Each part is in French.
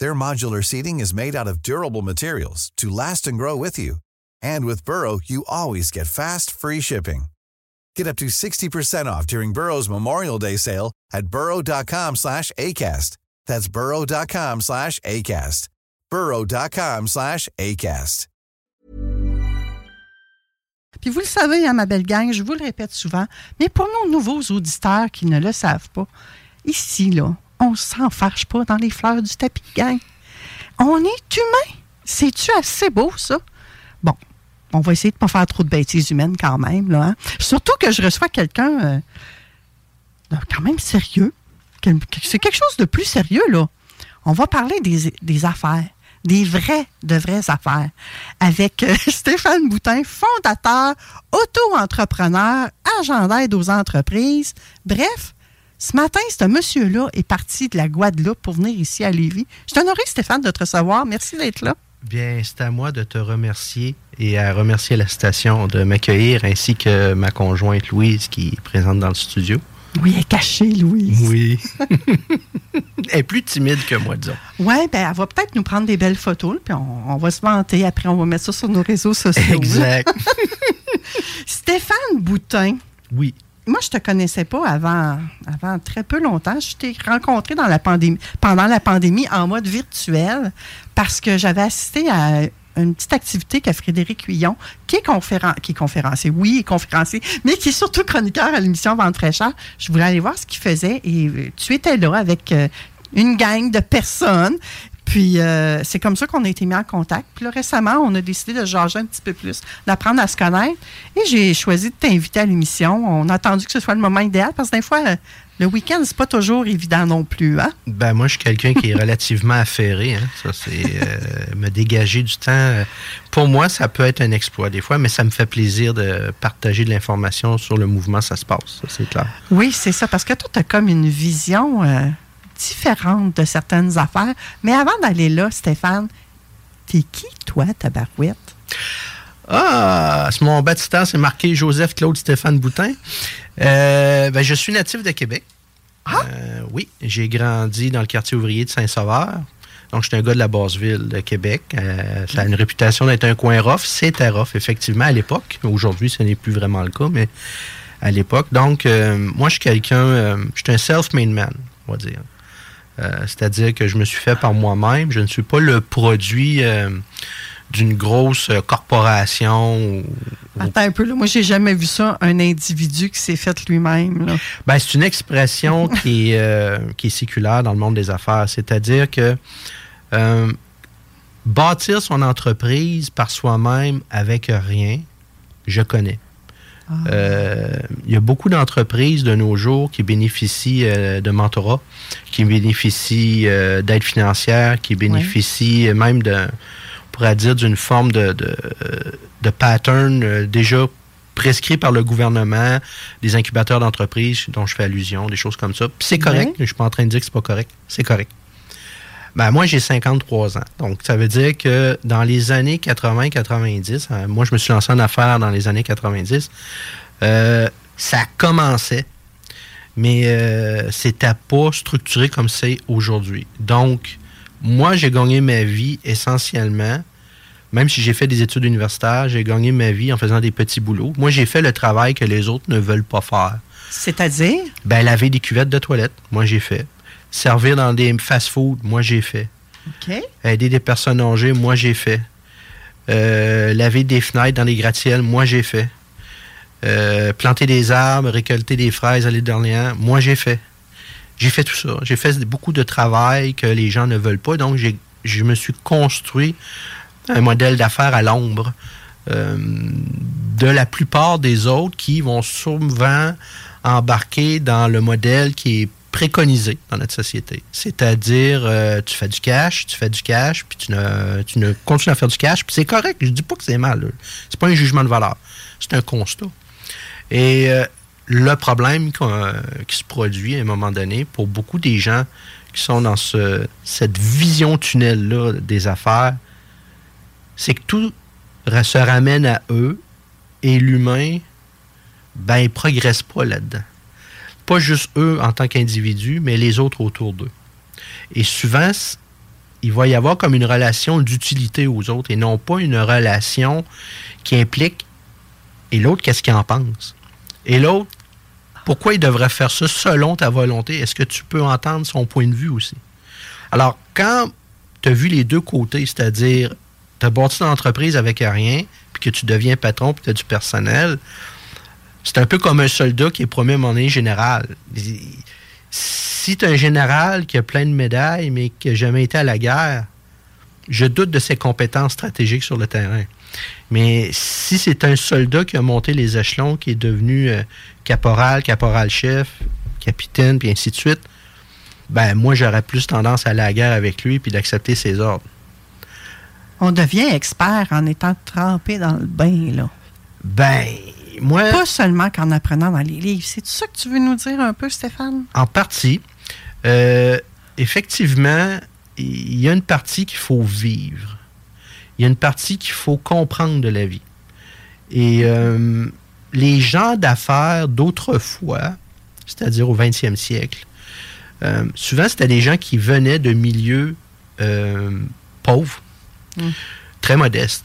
Their modular seating is made out of durable materials to last and grow with you. And with Burrow, you always get fast, free shipping. Get up to 60% off during Burrow's Memorial Day sale at burrow.com slash ACAST. That's burrow.com slash ACAST. burrow.com slash ACAST. Puis vous le savez, hein, ma belle gang, je vous le répète souvent, mais pour nos nouveaux auditeurs qui ne le savent pas, ici, là, on s'enfarge pas dans les fleurs du tapis, gang. On est humain. C'est-tu assez beau, ça? Bon, on va essayer de ne pas faire trop de bêtises humaines quand même. Là, hein. Surtout que je reçois quelqu'un euh, quand même sérieux. C'est quelque chose de plus sérieux, là. On va parler des, des affaires, des vraies, de vraies affaires, avec euh, Stéphane Boutin, fondateur, auto-entrepreneur, agent d'aide aux entreprises. Bref, ce matin, ce monsieur-là est parti de la Guadeloupe pour venir ici à Lévis. Je t'honorerai, Stéphane, de te recevoir. Merci d'être là. Bien, c'est à moi de te remercier et à remercier la station de m'accueillir ainsi que ma conjointe Louise qui est présente dans le studio. Oui, elle est cachée, Louise. Oui. elle est plus timide que moi, disons. Oui, ben, elle va peut-être nous prendre des belles photos, puis on, va se vanter. Après, on va mettre ça sur nos réseaux sociaux. Exact. Stéphane Boutin. Oui moi, je te connaissais pas avant, avant très peu longtemps. Je t'ai rencontré dans la pandémie, pendant la pandémie en mode virtuel parce que j'avais assisté à une petite activité qu'a Frédéric Huillon, qui est, qui est conférencier, oui, est conférencier, mais qui est surtout chroniqueur à l'émission Vente fraîcheur. Je voulais aller voir ce qu'il faisait et tu étais là avec euh, une gang de personnes. Puis euh, c'est comme ça qu'on a été mis en contact. Puis là, récemment, on a décidé de jaser un petit peu plus, d'apprendre à se connaître. Et j'ai choisi de t'inviter à l'émission. On a attendu que ce soit le moment idéal parce que des fois, le week-end, c'est pas toujours évident non plus. Hein? Ben moi, je suis quelqu'un qui est relativement affairé. Hein. Ça, c'est euh, me dégager du temps. Euh, pour moi, ça peut être un exploit des fois, mais ça me fait plaisir de partager de l'information sur le mouvement, ça se passe. Ça, c'est clair. Oui, c'est ça. Parce que toi, tu as comme une vision différente de certaines affaires. Mais avant d'aller là, Stéphane, t'es qui, toi, ta barouette? Ah, mon baptistère, c'est marqué Joseph Claude Stéphane Boutin. Euh, ben, je suis natif de Québec. Ah? Euh, oui, j'ai grandi dans le quartier ouvrier de Saint-Sauveur. Donc, je suis un gars de la basse ville de Québec. Euh, ça a une réputation d'être un coin rough. C'était rough, effectivement, à l'époque. Aujourd'hui, ce n'est plus vraiment le cas, mais à l'époque. Donc, moi, je suis quelqu'un, je suis un self-made man, on va dire. Euh, c'est-à-dire que je me suis fait par moi-même. Je ne suis pas le produit euh, d'une grosse euh, corporation. Attends un peu, là. moi, j'ai jamais vu ça, un individu qui s'est fait lui-même. Ben, c'est une expression qui, est, qui est séculaire dans le monde des affaires. C'est-à-dire que bâtir son entreprise par soi-même avec rien, je connais. Euh, il y a beaucoup d'entreprises de nos jours qui bénéficient euh, de mentorat, qui bénéficient euh, d'aide financière, qui bénéficient même de, on pourrait dire, d'une forme de, de, pattern déjà prescrit par le gouvernement, des incubateurs d'entreprises dont je fais allusion, des choses comme ça. c'est correct. Je Je suis pas en train de dire que c'est pas correct. C'est correct. Ben, moi, j'ai 53 ans. Donc, ça veut dire que dans les années 80-90, hein, moi, je me suis lancé en affaires dans les années 90, euh, ça commençait, mais euh, c'était pas structuré comme c'est aujourd'hui. Donc, moi, j'ai gagné ma vie essentiellement, même si j'ai fait des études universitaires, j'ai gagné ma vie en faisant des petits boulots. Moi, j'ai fait le travail que les autres ne veulent pas faire. C'est-à-dire? Ben, laver des cuvettes de toilette. Moi, j'ai fait. Servir dans des fast-food, moi j'ai fait. Aider des personnes âgées, moi j'ai fait. Euh, laver des fenêtres dans les gratte-ciels, moi j'ai fait. Euh, planter des arbres, récolter des fraises à l'île d'Orléans, moi j'ai fait. J'ai fait tout ça. J'ai fait beaucoup de travail que les gens ne veulent pas. Donc, je me suis construit un modèle d'affaires à l'ombre euh, de la plupart des autres qui vont souvent embarquer dans le modèle qui est préconisé dans notre société. C'est-à-dire, euh, tu fais du cash, tu fais du cash, puis tu ne, tu ne continues à faire du cash, puis c'est correct. Je dis pas que c'est mal. C'est pas un jugement de valeur. C'est un constat. Et euh, le problème qui se produit à un moment donné pour beaucoup des gens qui sont dans ce, cette vision tunnel-là des affaires, c'est que tout se ramène à eux et l'humain, ben, il progresse pas là-dedans. Pas juste eux en tant qu'individus, mais les autres autour d'eux. Et souvent, il va y avoir comme une relation d'utilité aux autres et non pas une relation qui implique et l'autre, qu'est-ce qu'il en pense? Et l'autre, pourquoi il devrait faire ça selon ta volonté? Est-ce que tu peux entendre son point de vue aussi? Alors, quand tu as vu les deux côtés, c'est-à-dire, tu as bâti une entreprise avec rien, puis que tu deviens patron, puis tu as du personnel, c'est un peu comme un soldat qui est promu à monnaie général. Si tu un général qui a plein de médailles, mais qui n'a jamais été à la guerre, je doute de ses compétences stratégiques sur le terrain. Mais si c'est un soldat qui a monté les échelons, qui est devenu euh, caporal, caporal-chef, capitaine, puis ainsi de suite, ben moi, j'aurais plus tendance à aller à la guerre avec lui puis d'accepter ses ordres. On devient expert en étant trempé dans le bain, là. Ben, moi... Pas seulement qu'en apprenant dans les livres. C'est ça que tu veux nous dire un peu, Stéphane? En partie. Euh, effectivement, il y a une partie qu'il faut vivre il y a une partie qu'il faut comprendre de la vie. Et euh, les gens d'affaires d'autrefois, c'est-à-dire au 20e siècle, euh, souvent c'était des gens qui venaient de milieux pauvres, mm. très modestes.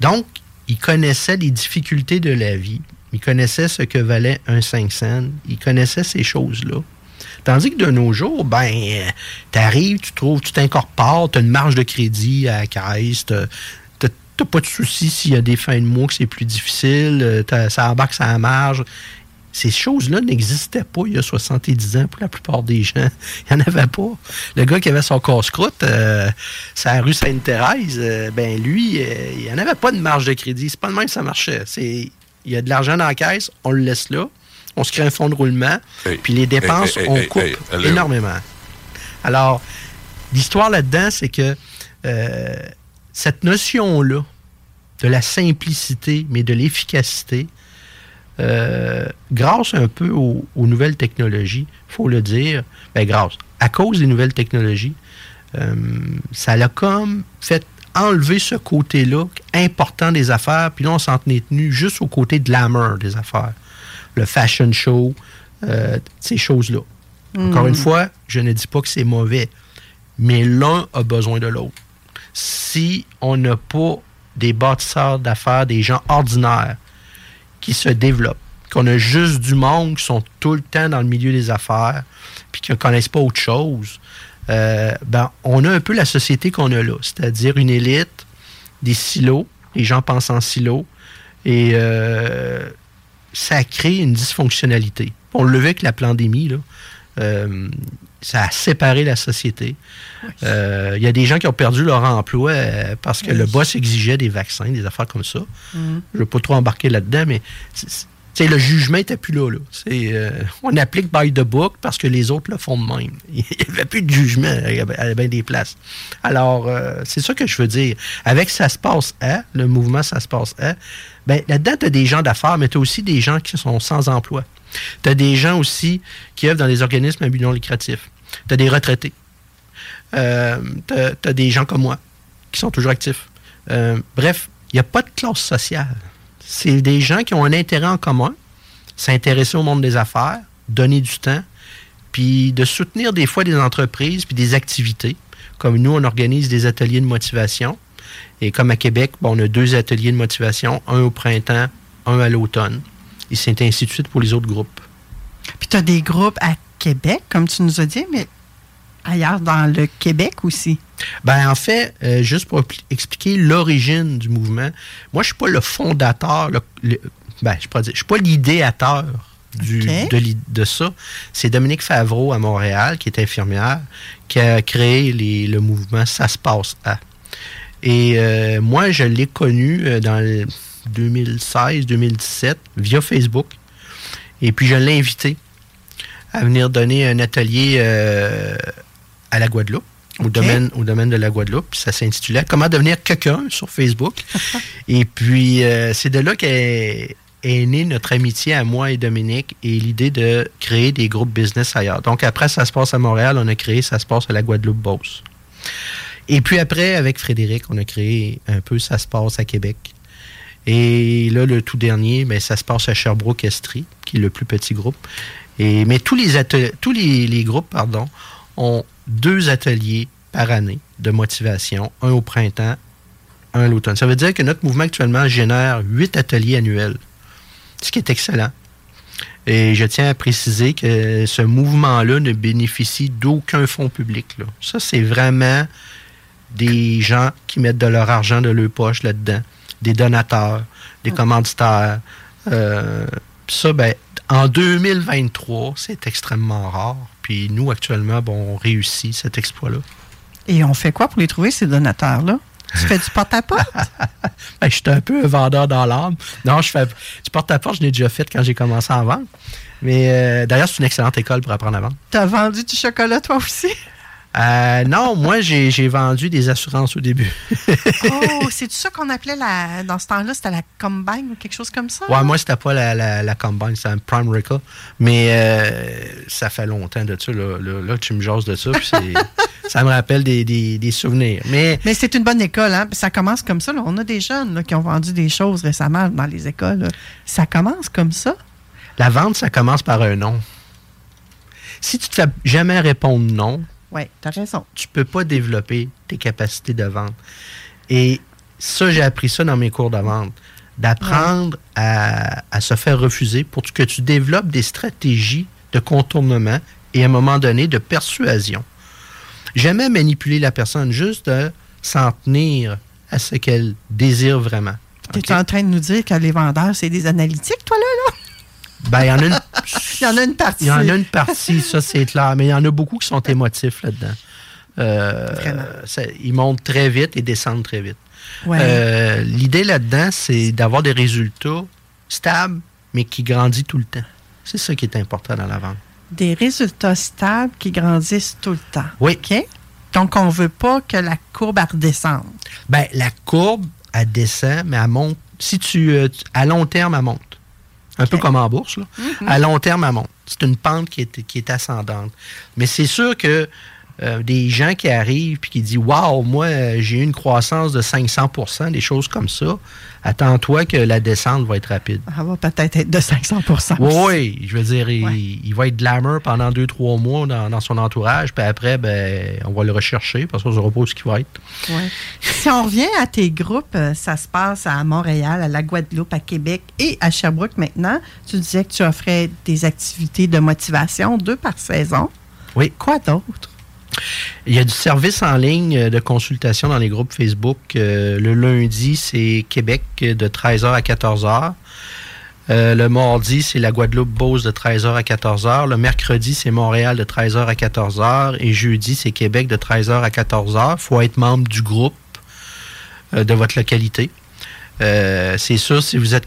Donc, ils connaissaient les difficultés de la vie, ils connaissaient ce que valait un 5 cents, ils connaissaient ces choses-là. Tandis que de nos jours, ben, tu arrives, tu trouves, tu t'incorpores, tu as une marge de crédit à la caisse, tu n'as pas de souci s'il y a des fins de mois que c'est plus difficile, euh, ça embarque sa marge. Ces choses-là n'existaient pas il y a 70 ans pour la plupart des gens. Il n'y en avait pas. Le gars qui avait son casse-croûte, euh, c'est la rue Sainte-Thérèse, euh, ben lui, il n'y en avait pas de marge de crédit. C'est pas de même que ça marchait. Il y a de l'argent dans la caisse, on le laisse là on se crée un fonds de roulement, puis les dépenses, on coupe énormément. Alors, l'histoire là-dedans, c'est que euh, cette notion-là de la simplicité, mais de l'efficacité, euh, grâce un peu aux, nouvelles technologies, il faut le dire, ben grâce, à cause des nouvelles technologies, euh, ça l'a comme fait enlever ce côté-là important des affaires, puis là, on s'en tenait tenu juste au côté de l'amour des affaires le fashion show, euh, ces choses-là. Encore une hmm. fois, je ne dis pas que c'est mauvais, mais l'un a besoin de l'autre. Si on n'a pas des bâtisseurs d'affaires, des gens ordinaires qui se développent, qu'on a juste du monde qui sont tout le temps dans le milieu des affaires, puis qui ne connaissent pas autre chose, euh, ben, on a un peu la société qu'on a là, c'est-à-dire une élite, des silos, les gens pensent en silos, et euh, ça crée une dysfonctionnalité. On le vu avec la pandémie, là. Euh, ça a séparé la société. Euh, il y a des gens qui ont perdu leur emploi euh, parce que le boss exigeait des vaccins, des affaires comme ça. Mm. Je ne veux pas trop embarquer là-dedans, mais le jugement n'était plus là. on applique by the book parce que les autres le font de même. Il n'y avait plus de jugement à, bien des places. Alors, c'est ça que je veux dire. Avec Ça se passe à, le mouvement Ça se passe à, ben, là-dedans, tu as des gens d'affaires, mais tu as aussi des gens qui sont sans emploi. Tu as des gens aussi qui œuvrent dans les organismes à but non lucratif. Tu as des retraités. Euh, tu as, des gens comme moi qui sont toujours actifs. Euh, bref, il n'y a pas de classe sociale. C'est des gens qui ont un intérêt en commun, s'intéresser au monde des affaires, donner du temps, puis de soutenir des fois des entreprises puis des activités. Comme nous, on organise des ateliers de motivation. Et comme à Québec, on a deux ateliers de motivation, un au printemps, un à l'automne. Et c'est ainsi de pour les autres groupes. Puis tu as des groupes à Québec, comme tu nous as dit, mais ailleurs dans le Québec aussi? Ben en fait, euh, juste pour expliquer l'origine du mouvement, moi je suis pas le fondateur, ben, je ne suis pas l'idéateur de, de, ça. C'est Dominique Favreau à Montréal, qui est infirmière, qui a créé le mouvement Ça se passe à. Et euh, moi, je l'ai connu euh, dans 2016-2017 via Facebook. Et puis, je l'ai invité à venir donner un atelier euh, à la Guadeloupe, au, domaine, au domaine de la Guadeloupe. Ça s'intitulait Comment devenir quelqu'un sur Facebook. et puis, euh, c'est de là qu'est est née notre amitié à moi et Dominique et l'idée de créer des groupes business ailleurs. Donc, après, ça se passe à Montréal, on a créé Ça se passe à la Guadeloupe-Beauce. Et puis après, avec Frédéric, on a créé un peu Ça se passe à Québec. Et là, le tout dernier, ben, ça se passe à Sherbrooke-Estrie, qui est le plus petit groupe. Et, mais tous les, tous les, groupes pardon, ont deux ateliers par année de motivation, un au printemps, un à l'automne. Ça veut dire que notre mouvement actuellement génère huit ateliers annuels, ce qui est excellent. Et je tiens à préciser que ce mouvement-là ne bénéficie d'aucun fonds public. Là. Ça, c'est vraiment des gens qui mettent de leur argent de leur poche là-dedans, des donateurs, des ah. commanditaires. Euh, ça, ben, en 2023, c'est extrêmement rare. Puis nous, actuellement, bon, on réussit cet exploit-là. Et on fait quoi pour les trouver, ces donateurs-là? Tu fais du porte-à-porte? ben, je suis un peu un vendeur dans l'âme. Non, je fais du porte-à-porte, je l'ai déjà fait quand j'ai commencé à en vendre. Mais euh, d'ailleurs, c'est une excellente école pour apprendre à vendre. Tu as vendu du chocolat, toi aussi? Euh, non, moi, j'ai vendu des assurances au début. oh, c'est ça qu'on appelait la, dans ce temps-là, c'était la Combine ou quelque chose comme ça? Ouais, moi, c'était pas la, la, Combine, c'était un Prime Rica. Mais euh, ça fait longtemps de ça. Là, là, tu me jases de ça. ça me rappelle des, des, souvenirs. Mais, Mais c'est une bonne école. Hein? Ça commence comme ça. Là. On a des jeunes qui ont vendu des choses récemment dans les écoles. Ça commence comme ça? La vente, ça commence par un nom. Si tu te fais jamais répondre non, oui, tu as raison. Tu peux pas développer tes capacités de vente. Et ça, j'ai appris ça dans mes cours de vente. D'apprendre à, se faire refuser pour que tu développes des stratégies de contournement et à un moment donné de persuasion. Jamais manipuler la personne, juste de s'en tenir à ce qu'elle désire vraiment. Tu es en train de nous dire que les vendeurs, c'est des analytiques, toi, là? là? Ben, il y en a une. il y en a une partie. Il y en a une partie, ça, c'est clair. Mais il y en a beaucoup qui sont émotifs là-dedans. Euh, ils montent très vite et descendent très vite. Euh, l'idée là-dedans, c'est d'avoir des résultats stables, mais qui grandissent tout le temps. C'est ça qui est important dans la vente. Des résultats stables qui grandissent tout le temps. Oui. OK? Donc, on ne veut pas que la courbe redescende. Bien, la courbe, elle descend, mais elle monte. Si tu, euh, à long terme, elle monte un peu comme en bourse. Là. Mm-hmm. À long terme, elle monte. C'est une pente qui est, qui est ascendante. Mais c'est sûr que euh, des gens qui arrivent et qui disent Waouh, moi, j'ai eu une croissance de 500% des choses comme ça. Attends-toi que la descente va être rapide. Ça va peut-être être de 500 Oui, oui. Je veux dire, il, va être glamour pendant deux, trois mois dans, son entourage. Puis après, ben, on va le rechercher parce qu'on ne saura pas ce qu'il va être. Ouais. si on revient à tes groupes, euh, ça se passe à Montréal, à la Guadeloupe, à Québec et à Sherbrooke maintenant. Tu disais que tu offrais des activités de motivation, deux par saison. Oui. Quoi d'autre? Il y a du service en ligne euh, de consultation dans les groupes Facebook. Euh, le lundi, c'est Québec de 13h à 14h. Euh, le mardi, c'est la Guadeloupe-Beauce de 13h à 14h. Le mercredi, c'est Montréal de 13h à 14h. Et jeudi, c'est Québec de 13h à 14h. Il faut être membre du groupe de votre localité. c'est sûr, si vous êtes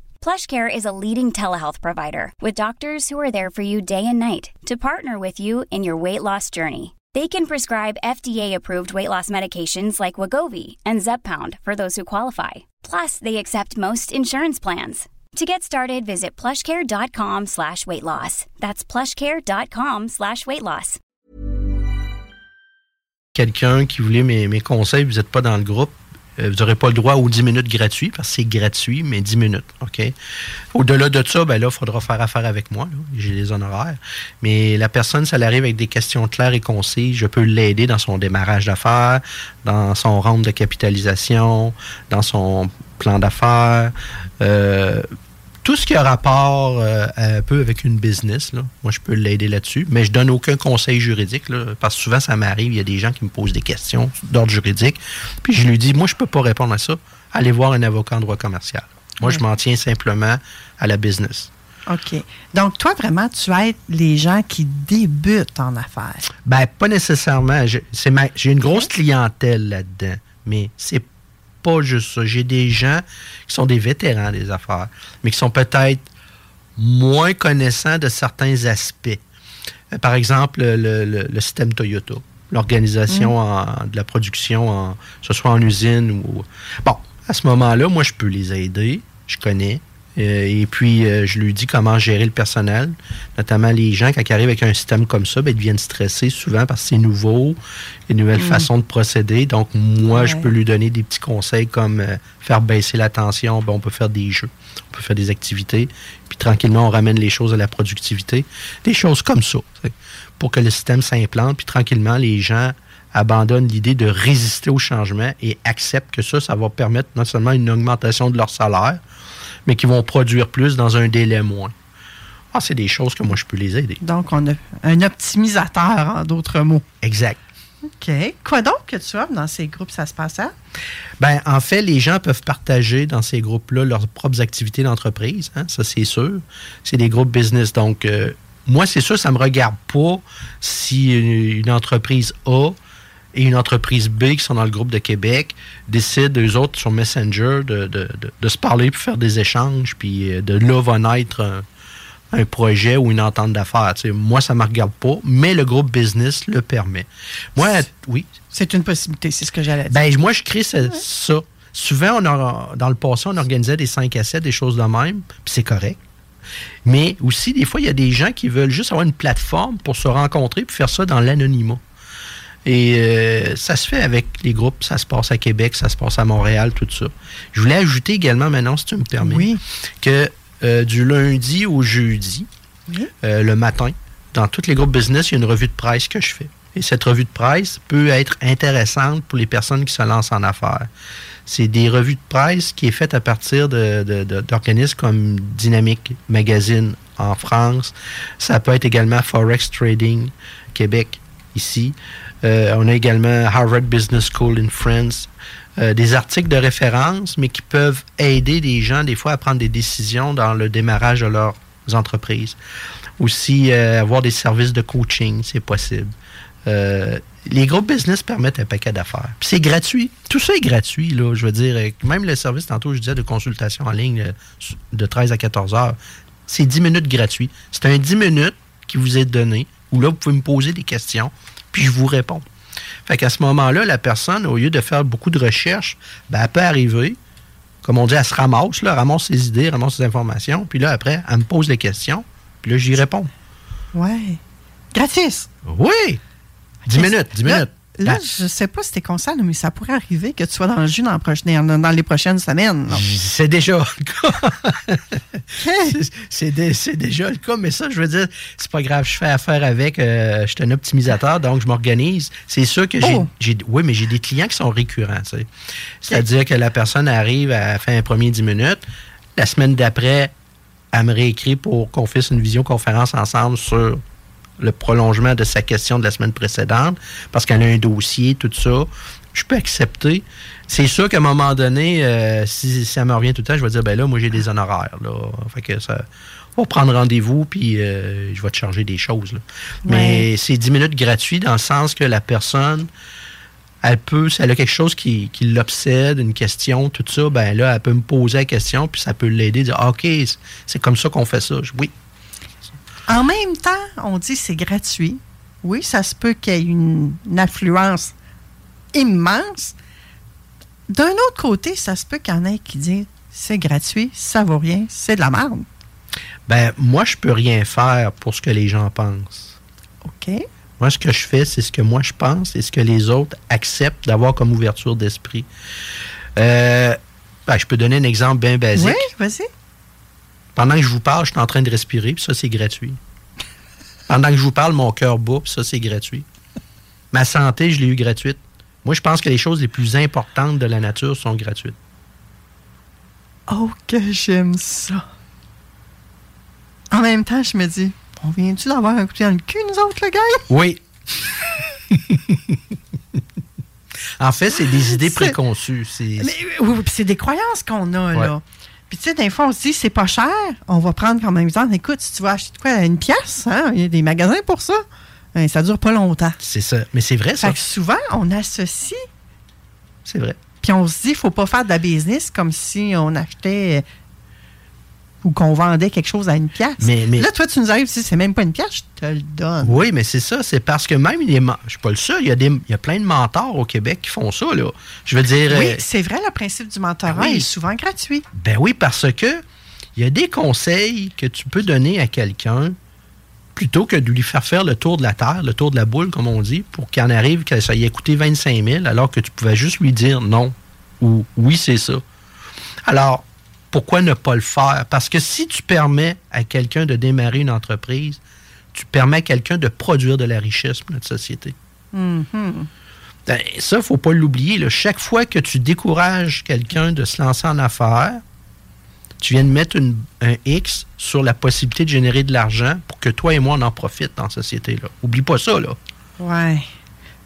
PlushCare is a leading telehealth provider with doctors who are there for you day and night to partner with you in your weight loss journey. They can prescribe FDA-approved weight loss medications like Wagovi and Zepbound for those who qualify. Plus, they accept most insurance plans. To get started, visit plushcare.com slash weight loss. That's plushcare.com slash weight loss. Quelqu'un qui voulait mes, mes conseils, vous n'êtes pas dans le groupe, vous n'aurez pas le droit aux 10 minutes gratuits, parce que c'est gratuit, mais 10 minutes. OK? Au-delà de ça, ben là, il faudra faire affaire avec moi. J'ai les honoraires. Mais la personne, ça arrive avec des questions claires et concises. Je peux l'aider dans son démarrage d'affaires, dans son round de capitalisation, dans son plan d'affaires. Euh, tout ce qui a rapport euh, un peu avec une business, là, moi, je peux l'aider là-dessus, mais je donne aucun conseil juridique, là, parce que souvent, ça m'arrive, il y a des gens qui me posent des questions d'ordre juridique, puis je lui dis, moi, je peux pas répondre à ça. Allez voir un avocat en droit commercial. Moi, je m'en tiens simplement à la business. OK. Donc, toi, vraiment, tu aides les gens qui débutent en affaires. Ben, pas nécessairement. J'ai une grosse clientèle là-dedans, mais c'est pas juste ça. J'ai des gens qui sont des vétérans des affaires, mais qui sont peut-être moins connaissants de certains aspects. Euh, par exemple, le, système Toyota, l'organisation mm. de la production, que ce soit en usine ou... Bon, à ce moment-là, moi, je peux les aider. Je connais. Euh, et puis, euh, je lui dis comment gérer le personnel, notamment les gens, quand ils arrivent avec un système comme ça, ben, ils deviennent stressés souvent parce que c'est nouveau, une nouvelle mm. façon de procéder. Donc, moi, je peux lui donner des petits conseils comme euh, faire baisser la tension. Ben, on peut faire des jeux, on peut faire des activités, puis tranquillement, on ramène les choses à la productivité. Des choses comme ça, pour que le système s'implante, puis tranquillement, les gens abandonnent l'idée de résister au changement et acceptent que ça, ça va permettre non seulement une augmentation de leur salaire, mais qui vont produire plus dans un délai moins. Ah, c'est des choses que moi, je peux les aider. Donc, on a un optimisateur, en d'autres mots. Exact. OK. Quoi donc que tu offres dans ces groupes, ça se passe à? Bien, en fait, les gens peuvent partager dans ces groupes-là leurs propres activités d'entreprise. Hein, ça, c'est sûr. C'est des groupes business. Donc, euh, moi, c'est sûr, ça ne me regarde pas si une entreprise A et une entreprise B qui sont dans le groupe de Québec décident, eux autres, sur Messenger, de, de, se parler, puis faire des échanges, puis euh, de là va naître un, projet ou une entente d'affaires. moi, ça ne me regarde pas, mais le groupe business le permet. Moi, oui. C'est une possibilité, c'est ce que j'allais dire. Ben, moi, je crée ça. Souvent, on dans le passé, on organisait des 5 à 7, des choses de même, puis c'est correct. Mais aussi, des fois, il y a des gens qui veulent juste avoir une plateforme pour se rencontrer puis faire ça dans l'anonymat. Et euh, ça se fait avec les groupes, ça se passe à Québec, ça se passe à Montréal, tout ça. Je voulais ajouter également, maintenant, si tu me permets, que euh, du lundi au jeudi, euh, le matin, dans tous les groupes business, il y a une revue de presse que je fais. Et cette revue de presse peut être intéressante pour les personnes qui se lancent en affaires. C'est des revues de presse qui est faite à partir d'organismes comme Dynamic Magazine en France. Ça peut être également Forex Trading Québec ici. Euh, on a également Harvard Business School in France. Euh, des articles de référence, mais qui peuvent aider des gens des fois à prendre des décisions dans le démarrage de leurs entreprises. Aussi, euh, avoir des services de coaching, c'est possible. les groupes business permettent un paquet d'affaires. Puis c'est gratuit. Tout ça est gratuit, là. Je veux dire, même le service, tantôt, je disais, de consultation en ligne de 13 à 14 heures, c'est 10 minutes gratuit. C'est un 10 minutes qui vous est donné, où là, vous pouvez me poser des questions puis je vous réponds. Fait qu'à ce moment-là, la personne, au lieu de faire beaucoup de recherches, ben, elle peut arriver, comme on dit, elle se ramasse, là, ramasse ses idées, ramasse ses informations, puis là, après, elle me pose des questions, puis là, j'y réponds. Ouais. Gratis. Oui. Dix minutes, dix minutes. Là, je sais pas si t'es conscient, mais ça pourrait arriver que tu sois dans le jus dans, les prochaines semaines. C'est déjà le cas. c'est déjà le cas, mais ça, je veux dire, c'est pas grave. Je fais affaire avec. Euh, je suis un optimisateur, donc je m'organise. C'est sûr que j'ai. Oh. Oui, mais j'ai des clients qui sont récurrents. C'est-à-dire que la personne arrive à faire un premier 10 minutes. La semaine d'après, elle me réécrit pour qu'on fasse une visioconférence ensemble sur le prolongement de sa question de la semaine précédente, parce qu'elle a un dossier, tout ça, je peux accepter. C'est sûr qu'à un moment donné, euh, si, ça me revient tout le temps, je vais dire, ben là, moi, j'ai des honoraires. Là. Fait que ça, on va prendre rendez-vous, puis euh, je vais te charger des choses. Mais c'est 10 minutes gratuit dans le sens que la personne, elle peut, si elle a quelque chose qui, qui l'obsède, une question, tout ça, ben là, elle peut me poser la question, puis ça peut l'aider, dire, ah, OK, c'est comme ça qu'on fait ça. Oui, en même temps, on dit c'est gratuit. Oui, ça se peut qu'il y ait une, affluence immense. D'un autre côté, ça se peut qu'il y en ait qui disent c'est gratuit, ça vaut rien, c'est de la merde. Ben, moi, je peux rien faire pour ce que les gens pensent. OK. Moi, ce que je fais, c'est ce que moi je pense et ce que les autres acceptent d'avoir comme ouverture d'esprit. Euh, ben, je peux donner un exemple bien basique. Oui, vas-y. Pendant que je vous parle, je suis en train de respirer, puis ça, c'est gratuit. Pendant que je vous parle, mon cœur bat, puis ça, c'est gratuit. Ma santé, je l'ai eu gratuite. Moi, je pense que les choses les plus importantes de la nature sont gratuites. Oh, que j'aime ça. En même temps, je me dis, on vient-tu d'avoir un coup dans le cul, nous autres, le gars? Oui. en fait, c'est des idées préconçues. C'est- Mais, oui, oui, puis c'est des croyances qu'on a, Ouais. là. Puis, tu sais, des fois, on se dit, c'est pas cher. On va prendre comme exemple, écoute, si tu vas acheter de quoi, une pièce, hein, il y a des magasins pour ça. Ben, ça dure pas longtemps. C'est ça. Mais c'est vrai, ça. Fait que souvent, on associe, C'est vrai. puis on se dit, faut pas faire de la business comme si on achetait ou qu'on vendait quelque chose à une pièce. Mais- mais- Là, toi, tu nous arrives, dis, c'est même pas une pièce, je te le donne. Oui, mais c'est ça. C'est parce que même les. Je suis pas le seul. Il y, a des... il y a plein de mentors au Québec qui font ça, là. Je veux dire. Oui, euh, c'est vrai, le principe du mentorat Ben oui. est souvent gratuit. Ben oui, parce que il y a des conseils que tu peux donner à quelqu'un plutôt que de lui faire faire le tour de la terre, le tour de la boule, comme on dit, pour qu'il en arrive que ça y ait coûté 25 000, alors que tu pouvais juste lui dire non ou oui, c'est ça. Alors, pourquoi ne pas le faire? Parce que si tu permets à quelqu'un de démarrer une entreprise, tu permets à quelqu'un de produire de la richesse pour notre société. Mhm. Ben, ça, il ne faut pas l'oublier. Chaque fois que tu décourages quelqu'un de se lancer en affaires, tu viens de mettre une- un X sur la possibilité de générer de l'argent pour que toi et moi, on en profite dans la société. Là. Oublie pas ça. Là. Ouais.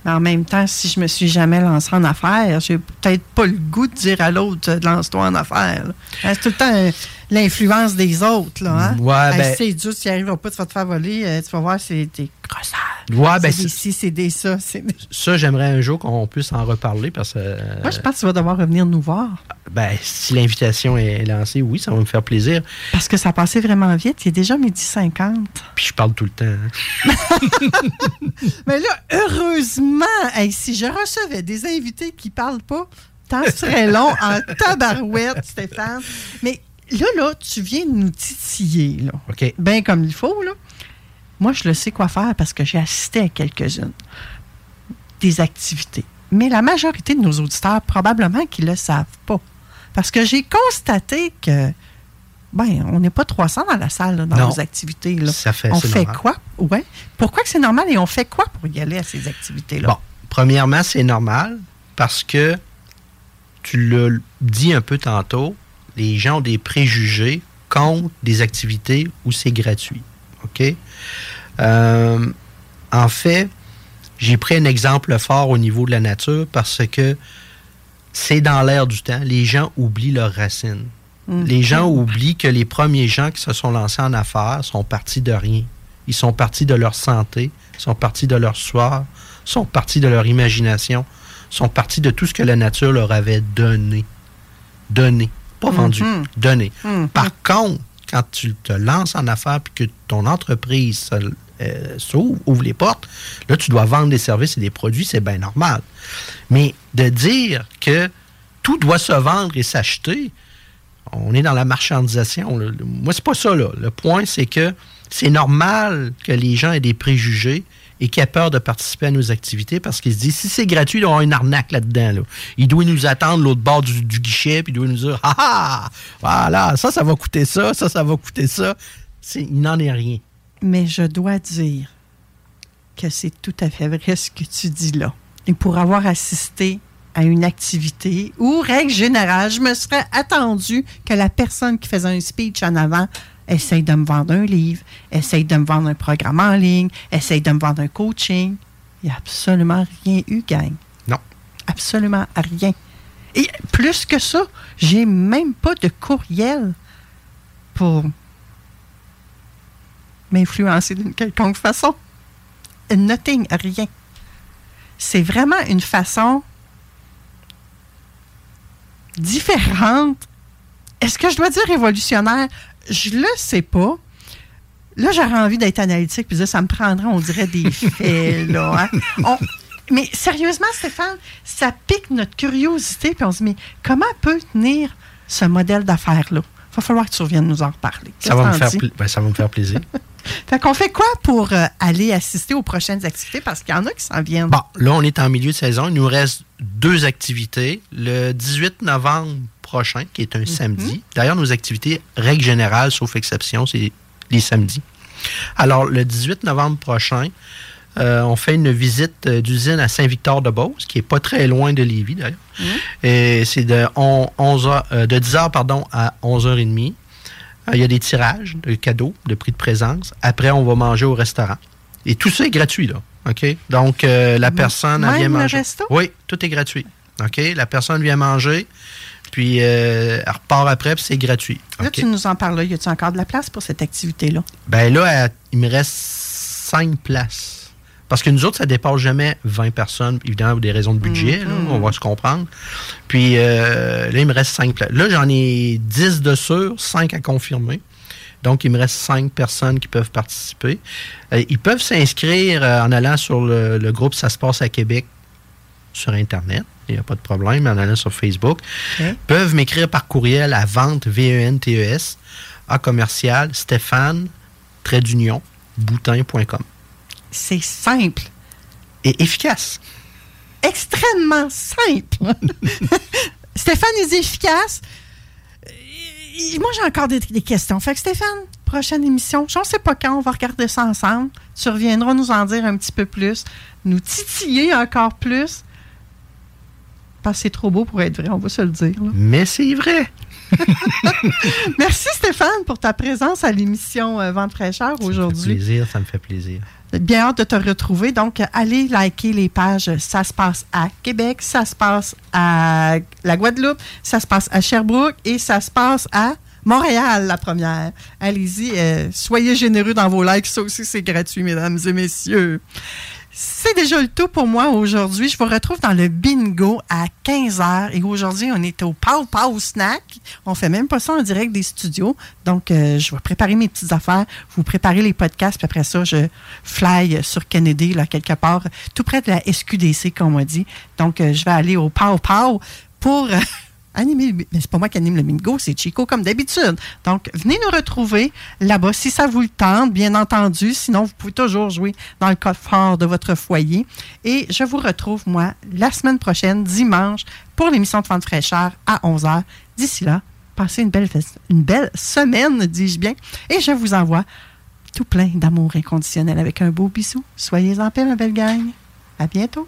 Mais en même temps, si je me suis jamais lancé en affaires, j'ai peut-être pas le goût de dire à l'autre euh, lance-toi en affaires. Hein, C'est tout le temps l'influence des autres. Là, hein? Ouais, Hey, ben- c'est dur, tu n'y arriveras pas, tu vas te faire voler, euh, tu vas voir, c'est des grosseurs. Ouais, ben, c'est des c'est- des ça. des- Ça, j'aimerais un jour qu'on puisse en reparler parce que euh, Moi, je pense que tu vas devoir revenir nous voir. ben, si l'invitation est lancée, oui, ça va me faire plaisir. Parce que ça passé vraiment vite. Il est déjà midi 50. Puis je parle tout le temps. hein. Mais là, heureusement, hey, si je recevais des invités qui parlent pas, tant serait long en tabarouette, Stéphane. Mais là, là, tu viens de nous titiller, là. OK. Bien comme il faut, là. Moi, je le sais quoi faire parce que j'ai assisté à quelques-unes des activités. Mais la majorité de nos auditeurs, probablement qu'ils ne le savent pas. Parce que j'ai constaté que, ben, on n'est pas 300 dans la salle, là, dans Non. nos activités. Là. Ça fait- on fait normal. quoi? Ouais. Pourquoi que c'est normal et on fait quoi pour y aller à ces activités-là? Bon, premièrement, c'est normal parce que tu l'as dit un peu tantôt, les gens ont des préjugés contre des activités où c'est gratuit. OK? Euh, en fait, j'ai pris un exemple fort au niveau de la nature parce que c'est dans l'air du temps. Les gens oublient leurs racines. Les gens oublient que les premiers gens qui se sont lancés en affaires sont partis de rien. Ils sont partis de leur santé, sont partis de leur soir, sont partis de leur imagination, sont partis de tout ce que la nature leur avait donné. Donné. Pas vendu, donné. Par contre, quand tu te lances en affaires puis que ton entreprise se- euh, s'ouvre, ouvre les portes, là, tu dois vendre des services et des produits, c'est bien normal. Mais de dire que tout doit se vendre et s'acheter, on est dans la marchandisation. là. Moi, c'est pas ça. Là. Le point, c'est que c'est normal que les gens aient des préjugés et qu'ils aient peur de participer à nos activités parce qu'ils se disent si c'est gratuit, il avoir une arnaque là-dedans. Là. Il doit nous attendre l'autre bord du, guichet puis il doit nous dire Ah ah Voilà, ça, ça va coûter ça, ça, ça va coûter ça. Il n'en est rien. Mais je dois dire que c'est tout à fait vrai ce que tu dis là. Et pour avoir assisté à une activité où, règle générale, je me serais attendu que la personne qui faisait un speech en avant essaye de me vendre un livre, essaye de me vendre un programme en ligne, essaye de me vendre un coaching. Il n'y a absolument rien eu, gang. Non. Absolument rien. Et plus que ça, j'ai même pas de courriel pour m'influencer d'une quelconque façon. Nothing, rien. C'est vraiment une façon différente. Est-ce que je dois dire révolutionnaire? Je le sais pas. Là, j'aurais envie d'être analytique, puis dire, ça me prendrait, on dirait, des faits, là. hein. On- mais sérieusement, Stéphane, ça pique notre curiosité, puis on se dit, mais comment peut tenir ce modèle d'affaires-là? Il va falloir que tu reviennes nous en reparler. Ça va, me faire ben, ça va me faire plaisir. Fait qu'on fait quoi pour euh, aller assister aux prochaines activités? Parce qu'il y en a qui s'en viennent. Bon, là, on est en milieu de saison. Il nous reste deux activités. Le 18 novembre prochain, qui est un samedi. D'ailleurs, nos activités, règle générale, sauf exception, c'est les samedis. Alors, le 18 novembre prochain, euh, on fait une visite euh, d'usine à Saint-Victor-de-Beauce, qui est pas très loin de Lévis, d'ailleurs. Et c'est de, on- 11 heures- euh, de 10h pardon, à 11h30. Euh, Il y a des tirages de cadeaux, de prix de présence. Après, on va manger au restaurant. Et tout ça est gratuit, là. OK? Donc, la personne, elle vient le manger. resto? Oui, tout est gratuit. OK? La personne vient manger, puis euh, elle repart après, puis c'est gratuit. Là, tu nous en parles là. Y a-tu encore de la place pour cette activité-là? Ben là, elle- il me reste cinq places. Parce que nous autres, ça dépasse jamais 20 personnes, évidemment, pour des raisons de budget, là, on va se comprendre. Puis euh, là, il me reste cinq places. Là, j'en ai 10 de sûrs, 5 à confirmer. Donc, il me reste cinq personnes qui peuvent participer. Euh, ils peuvent s'inscrire euh, en allant sur le, le groupe Ça se passe à Québec sur Internet. Il n'y a pas de problème, en allant sur Facebook. OK. Peuvent m'écrire par courriel à vente, V-E-N-T-E-S, à commercial, Stéphane, trait d'union, boutin.com. C'est simple. Et efficace. extrêmement simple. Stéphane est efficace. Moi, j'ai encore des, des questions. Fait que Stéphane, prochaine émission, je ne sais pas quand, on va regarder ça ensemble. Tu reviendras nous en dire un petit peu plus, nous titiller encore plus. Parce que c'est trop beau pour être vrai, on va se le dire. là. Mais c'est vrai. Merci Stéphane pour ta présence à l'émission euh, Vente fraîcheur Ça me fait aujourd'hui. plaisir, ça me fait plaisir. Bien hâte de te retrouver. Donc, allez liker les pages. Ça se passe à Québec, ça se passe à la Guadeloupe, ça se passe à Sherbrooke et ça se passe à Montréal, la première. Allez-y, euh, soyez généreux dans vos likes. Ça aussi, c'est gratuit, mesdames et messieurs. C'est déjà le tout pour moi aujourd'hui. Je vous retrouve dans le bingo à 15h. Et aujourd'hui, on est au Pow Pow Snack. On fait même pas ça en direct des studios. Donc, euh, je vais préparer mes petites affaires, vous préparer les podcasts, puis après ça, je fly sur Kennedy, là, quelque part, tout près de la SQDC, comme on dit. Donc, euh, je vais aller au Pow Pow pour euh, animer. Mais c'est pas moi qui anime le bingo, c'est Chico, comme d'habitude. Donc, venez nous retrouver là-bas si ça vous le tente, bien entendu. Sinon, vous pouvez toujours jouer dans le coffre de votre foyer. Et je vous retrouve, moi, la semaine prochaine, dimanche, pour l'émission de Fente fraîcheur à 11h. D'ici là, passez une belle, une belle semaine, dis-je bien. Et je vous envoie tout plein d'amour inconditionnel avec un beau bisou. Soyez en paix, ma belle gang. À bientôt.